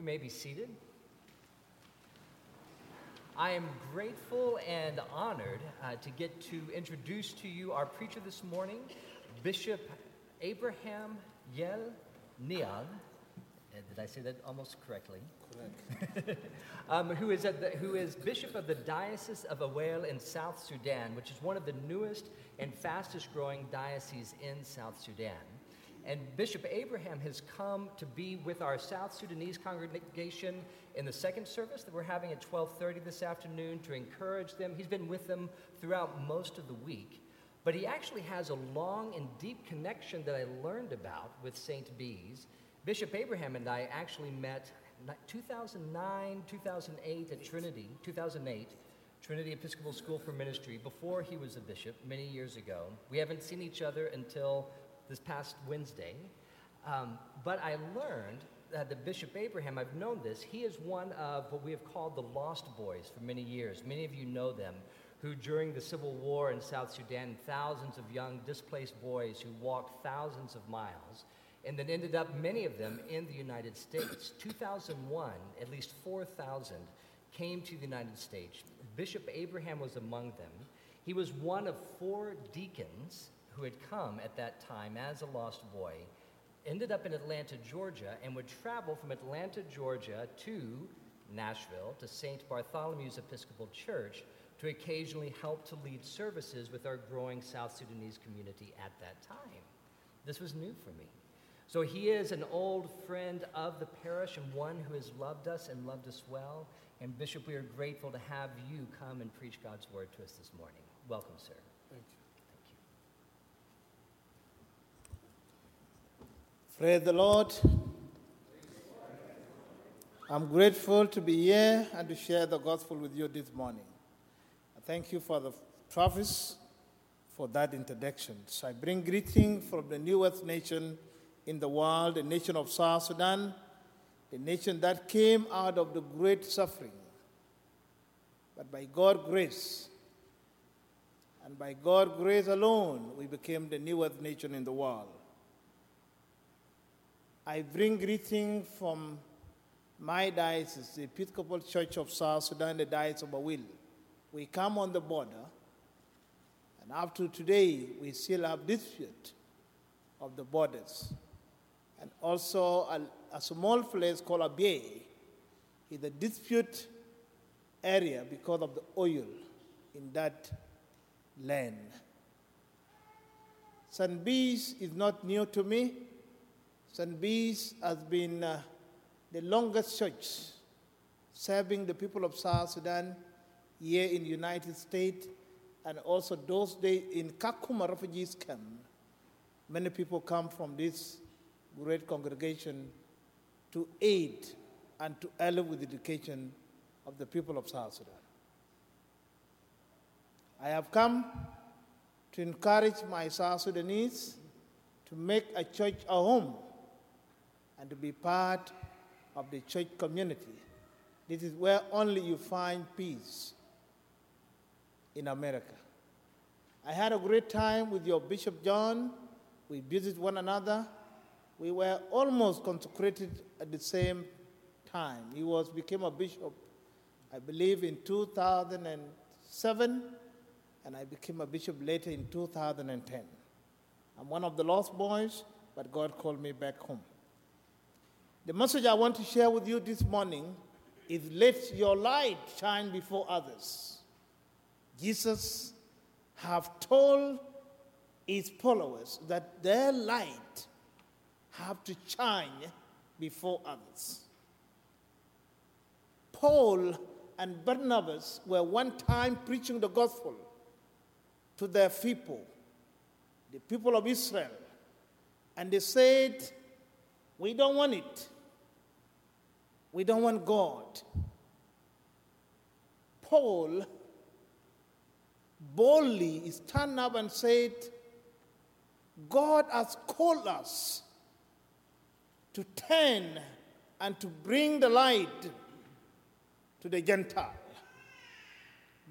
You may be seated. I am grateful and honored uh, to get to introduce to you our preacher this morning, Bishop Abraham Yel Nhial. Uh, Did I say that almost correctly? Correct. um, who, is at the, who is Bishop of the Diocese of Aweil in South Sudan, which is one of the newest and fastest growing dioceses in South Sudan. And Bishop Abraham has come to be with our South Sudanese congregation in the second service that we're having at 12:30 this afternoon to encourage them. He's been with them throughout most of the week, but he actually has a long and deep connection that I learned about with St. Bees. Bishop Abraham and I actually met 2009, 2008 at Trinity, 2008, Trinity Episcopal School for Ministry, before he was a bishop many years ago. We haven't seen each other until this past Wednesday. Um, but I learned that the Bishop Abraham, I've known this, he is one of what we have called the Lost Boys for many years. Many of you know them, who during the Civil War in South Sudan, thousands of young displaced boys who walked thousands of miles and then ended up, many of them, in the United States. 2001, at least 4,000 came to the United States. Bishop Abraham was among them. He was one of four deacons who had come at that time as a lost boy, ended up in Atlanta, Georgia, and would travel from Atlanta, Georgia to Nashville to St. Bartholomew's Episcopal Church to occasionally help to lead services with our growing South Sudanese community at that time. This was new for me. So he is an old friend of the parish and one who has loved us and loved us well. And Bishop, we are grateful to have you come and preach God's word to us this morning. Welcome, sir. Thank you. Thank Praise the Lord. I'm grateful to be here and to share the gospel with you this morning. I thank you for the Travis for that introduction. So I bring greeting from the newest nation in the world, the nation of South Sudan, the nation that came out of the great suffering. But by God's grace, and by God's grace alone, we became the newest nation in the world. I bring greeting from my diocese, the Episcopal Church of South Sudan, the Diocese of Aweil. We come on the border, and to today, we still have dispute of the borders. And also a, a small place called Abyei is a dispute area because of the oil in that land. St. Is not new to me. St. Bees has been uh, the longest church serving the people of South Sudan here in the United States and also those days in Kakuma refugees camp. Many people come from this great congregation to aid and to help with the education of the people of South Sudan. I have come to encourage my South Sudanese to make a church a home and to be part of the church community. This is where only you find peace in America. I had a great time with your Bishop John. We visited one another. We were almost consecrated at the same time. He was became a bishop, I believe, in 2007, and I became a bishop later in 2010. I'm one of the lost boys, but God called me back home. The message I want to share with you this morning is let your light shine before others. Jesus have told his followers that their light have to shine before others. Paul and Barnabas were one time preaching the gospel to their people, the people of Israel, and they said, We don't want it. We don't want God. Paul boldly stand up and said, God has called us to turn and to bring the light to the Gentile.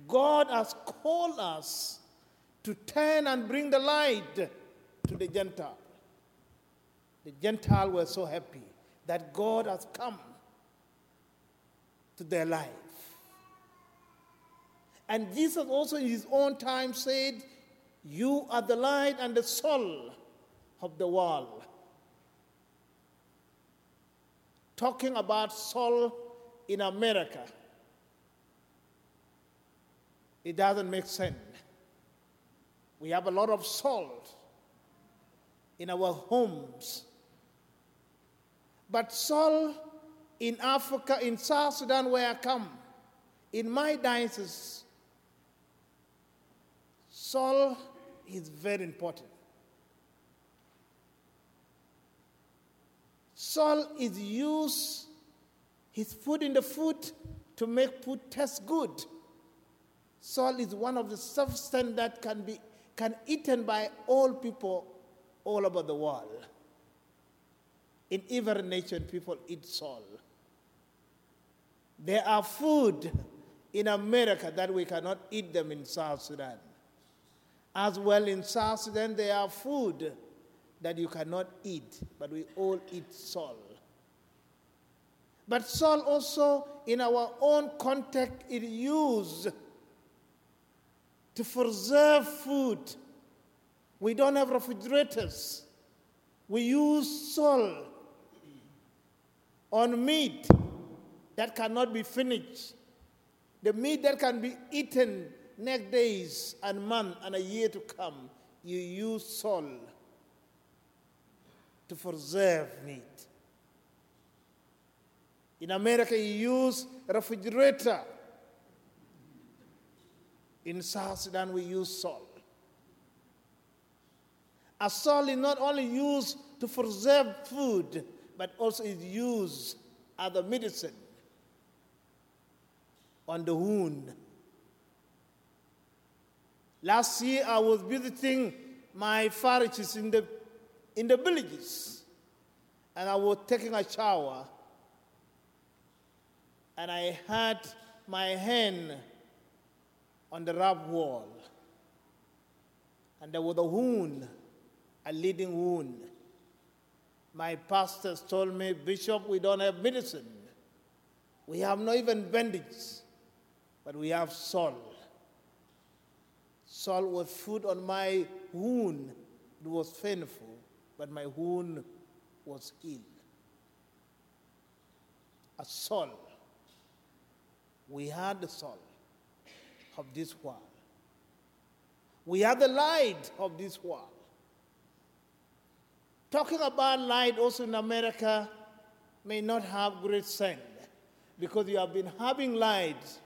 God has called us to turn and bring the light to the Gentile. The Gentile were so happy that God has come to their life. And Jesus also, in his own time, said, You are the light and the soul of the world. Talking about soul in America, it doesn't make sense. We have a lot of salt in our homes. But salt in Africa, in South Sudan, where I come, in my diocese, salt is very important. Salt is used, is put in the food to make food taste good. Salt is one of the substances that can be can eaten by all people all over the world. In every nation, people eat salt. There are food in America that we cannot eat them in South Sudan. As well in South Sudan, there are food that you cannot eat, but we all eat salt. But salt also, in our own context, is used to preserve food. We don't have refrigerators. We use salt on meat that cannot be finished. The meat that can be eaten next days and month and a year to come, you use salt to preserve meat. In America, you use refrigerator in South Sudan, we use salt. A salt is not only used to preserve food, but also is used as a medicine on the wound. Last year, I was visiting my parishes in the, in the villages, and I was taking a shower, and I had my hand on the rough wall. And there was a wound, a leading wound. My pastors told me, Bishop, we don't have medicine. We have not even bandage, but we have salt. Salt was food on my wound. It was painful, but my wound was healed. A salt. We had the salt of this world. We are the light of this world. Talking about light also in America may not have great sense because you have been having light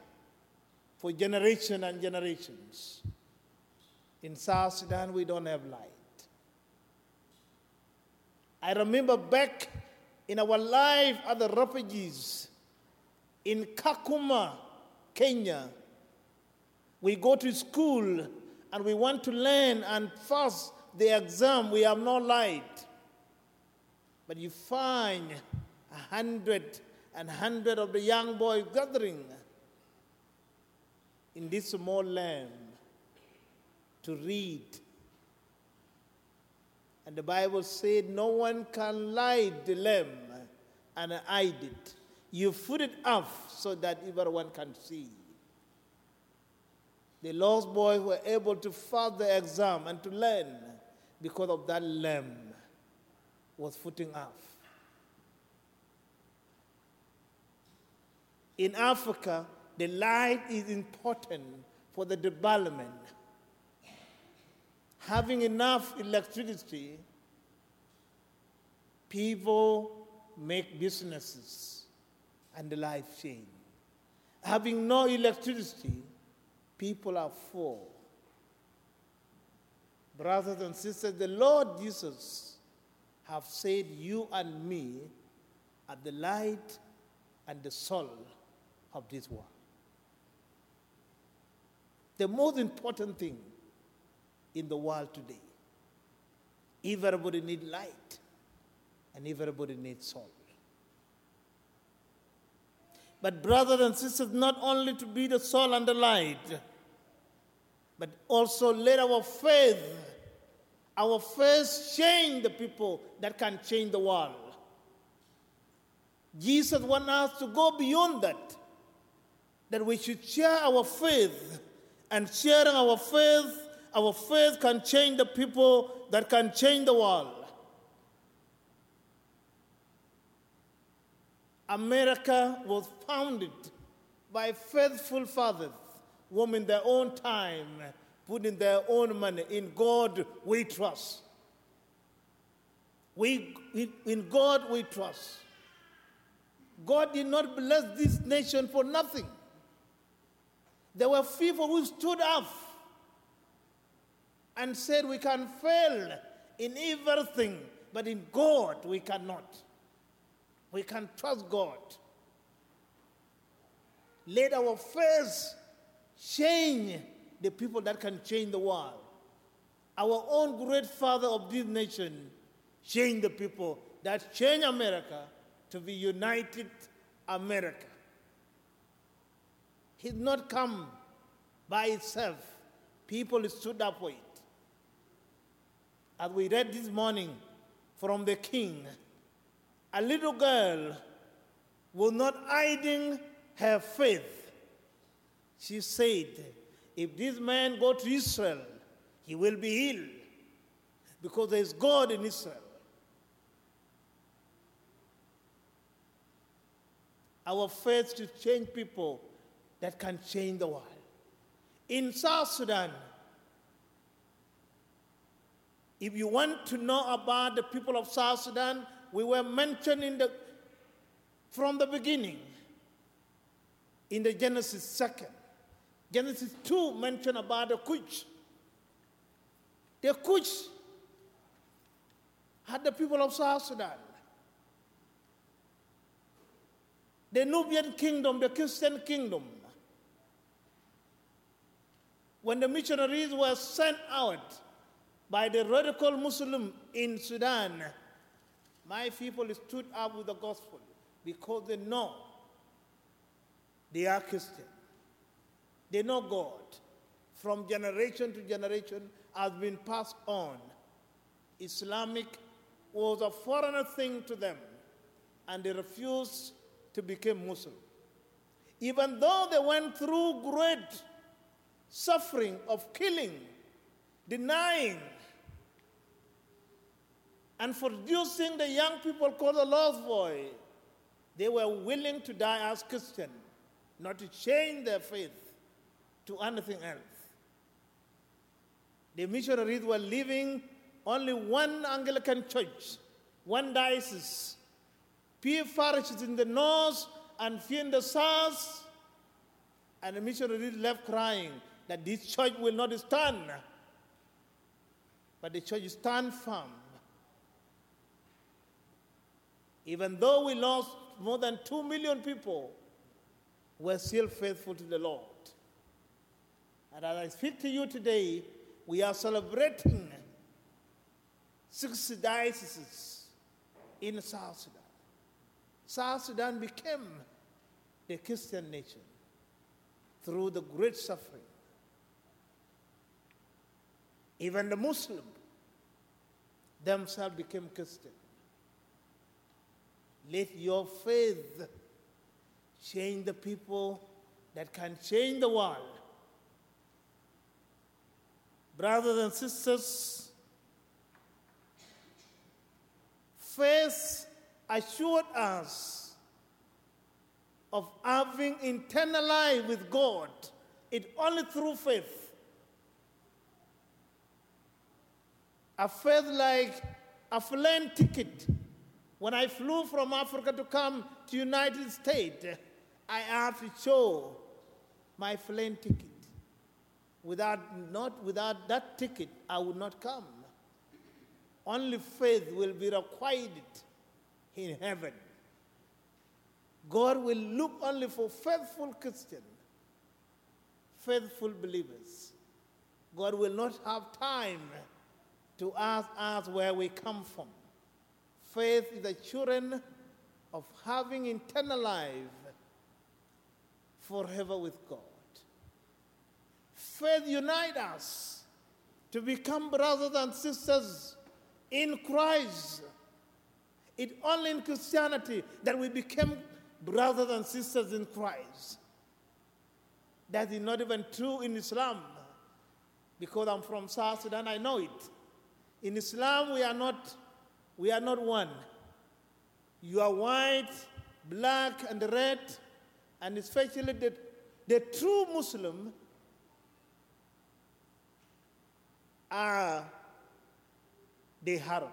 for generations and generations. In South Sudan, we don't have light. I remember back in our life as the refugees in Kakuma, Kenya, we go to school and we want to learn and pass the exam, we have no light. But you find a hundred and hundred of the young boys gathering in this small land to read. And the Bible said, No one can light the lamp and hide it. You put it up so that everyone can see. The lost boys were able to pass the exam and to learn because of that lamb was footing off. In Africa, the light is important for the development. Having enough electricity, people make businesses and the life change. Having no electricity, people are for. Brothers and sisters, the Lord Jesus have said you and me are the light and the soul of this world. The most important thing in the world today, everybody needs light and everybody needs soul. But, brothers and sisters, not only to be the soul and the light, but also let our faith, our faith change the people that can change the world. Jesus wants us to go beyond that that we should share our faith, and sharing our faith, our faith can change the people that can change the world. America was founded by faithful fathers, whom in their own time put in their own money. In God we trust. We, in God we trust. God did not bless this nation for nothing. There were people who stood up and said, We can fail in everything, but in God we cannot. We can trust God. Let our faith change the people that can change the world. Our own great father of this nation changed the people that change America to be united America. He did not come by itself. People stood up for it. As we read this morning from the king, a little girl was not hiding her faith. She said, if this man go to Israel, he will be healed because there is God in Israel. Our faith to change people that can change the world. In South Sudan, if you want to know about the people of South Sudan, we were mentioned in the, from the beginning in the Genesis second. Genesis 2 mention about the Cush. The Cush had the people of South Sudan. The Nubian kingdom, the Christian kingdom. When the missionaries were sent out by the radical Muslim in Sudan, my people stood up with the gospel because they know they are Christian. They know God. From generation to generation has been passed on. Islamic was a foreigner thing to them, and they refused to become Muslim. Even though they went through great suffering of killing, denying, and producing the young people called the lost boy, they were willing to die as Christian, not to change their faith to anything else. The missionaries were leaving only one Anglican church, one diocese, few parishes in the north and few in the south, and the missionaries left crying that this church will not stand. But the church stand firm. Even though we lost more than two million people, we're still faithful to the Lord. And as I speak to you today, we are celebrating six dioceses in South Sudan. South Sudan became a Christian nation through the great suffering. Even the Muslim themselves became Christian. Let your faith change the people that can change the world. Brothers and sisters, faith assured us of having eternal life with God. It only through faith. A faith like a plane ticket. When I flew from Africa to come to United States, I have to show my plane ticket. Without, not without that ticket, I would not come. Only faith will be required in heaven. God will look only for faithful Christians, faithful believers. God will not have time to ask us where we come from. Faith is the children of having eternal life forever with God. Faith unites us to become brothers and sisters in Christ. It only in Christianity that we become brothers and sisters in Christ. That is not even true in Islam. Because I'm from South Sudan, I know it. In Islam, we are not, we are not one. You are white, black, and red, and especially the, the true Muslim are the harf.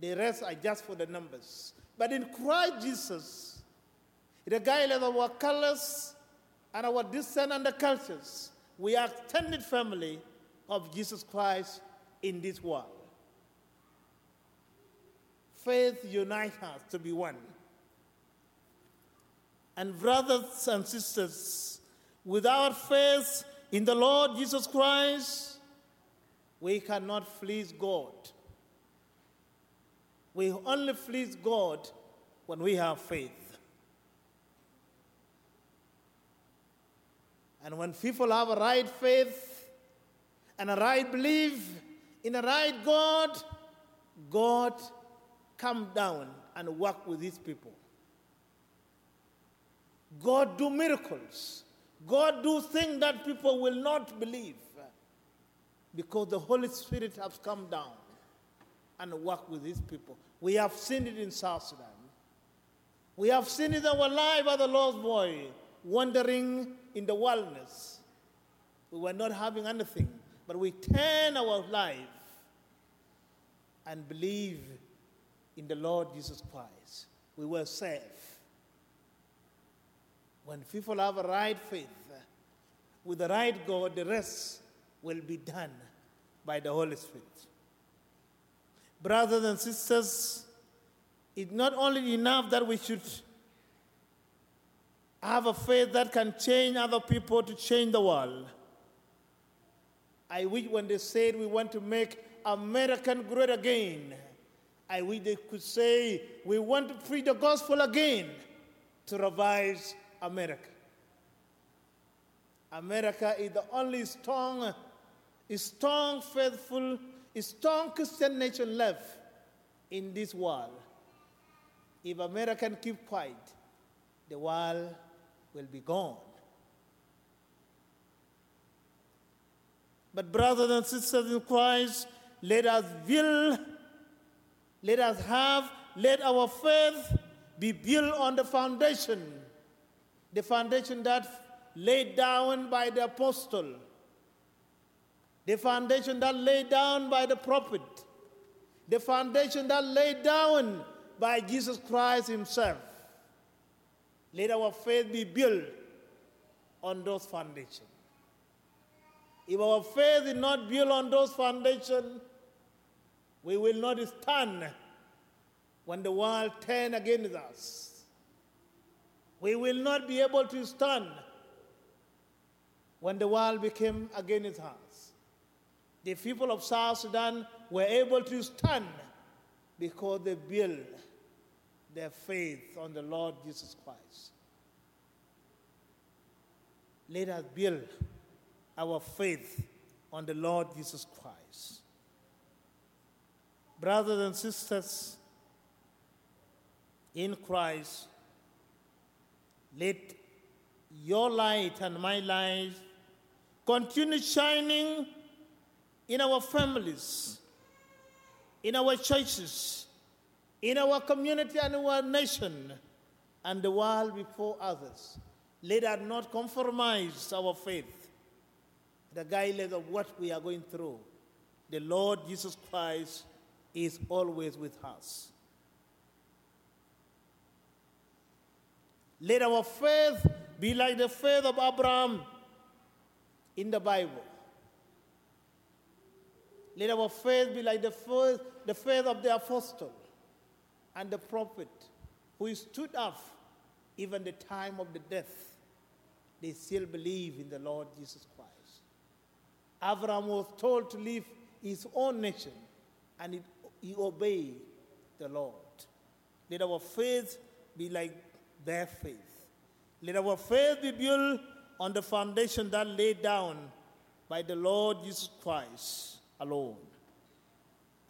The rest are just for the numbers. But in Christ Jesus, regardless of our colors and our descent and the cultures, we are extended family of Jesus Christ in this world. Faith unites us to be one. And brothers and sisters, without faith in the Lord Jesus Christ, we cannot please God. We only please God when we have faith. And when people have a right faith and a right belief in a right God, God come down and work with his people. God do miracles. God do things that people will not believe because the Holy Spirit has come down and worked with his people. We have seen it in South Sudan. We have seen it our life as a lost boy, wandering in the wilderness. We were not having anything, but we turn our life and believe in the Lord Jesus Christ. We were saved. When people have a right faith with the right God, the rest will be done by the Holy Spirit. Brothers and sisters, it's not only enough that we should have a faith that can change other people to change the world. I wish when they said we want to make American great again, I wish they could say we want to preach the gospel again to revive America. America is the only strong, strong, faithful, strong Christian nation left in this world. If America can keep quiet, the world will be gone. But, brothers and sisters in Christ, let us build, let us have, let our faith be built on the foundation, the foundation that laid down by the apostle, the foundation that laid down by the prophet, the foundation that laid down by Jesus Christ Himself. Let our faith be built on those foundations. If our faith is not built on those foundations, we will not stand when the world turns against us. We will not be able to stand when the world became against us. The people of South Sudan were able to stand because they built their faith on the Lord Jesus Christ. Let us build our faith on the Lord Jesus Christ. Brothers and sisters in Christ, let your light and my light continue shining in our families, in our churches, in our community and our nation, and the world before others. Let us not compromise our faith regardless of what we are going through, the Lord Jesus Christ is always with us. Let our faith be like the faith of Abraham in the Bible. Let our faith be like the faith, the faith of the apostle and the prophet who stood up even the time of the death. They still believe in the Lord Jesus Christ. Abraham was told to leave his own nation, and it, he obeyed the Lord. Let our faith be like their faith. Let our faith be built on the foundation that laid down by the Lord Jesus Christ alone.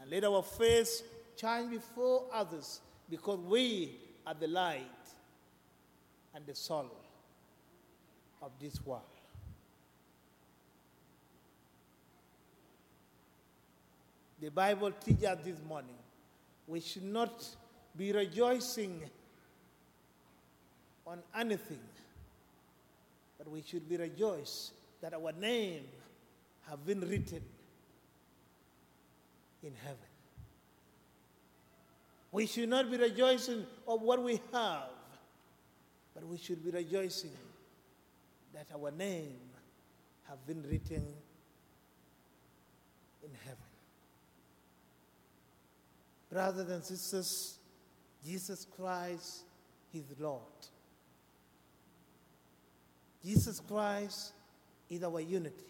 And let our faith shine before others because we are the light and the salt of this world. The Bible teaches us this morning we should not be rejoicing on anything, but we should be rejoiced that our name have been written in heaven. We should not be rejoicing of what we have, but we should be rejoicing that our name have been written in heaven. Brothers and sisters, Jesus Christ is Lord. Jesus Christ is our unity.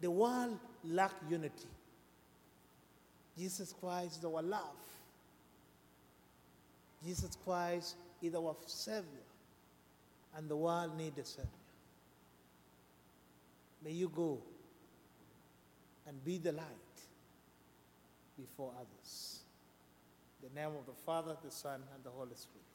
The world lack unity. Jesus Christ is our love. Jesus Christ is our Savior, and the world needs a Savior. May you go and be the light before others. In the name of the Father, the Son, and the Holy Spirit.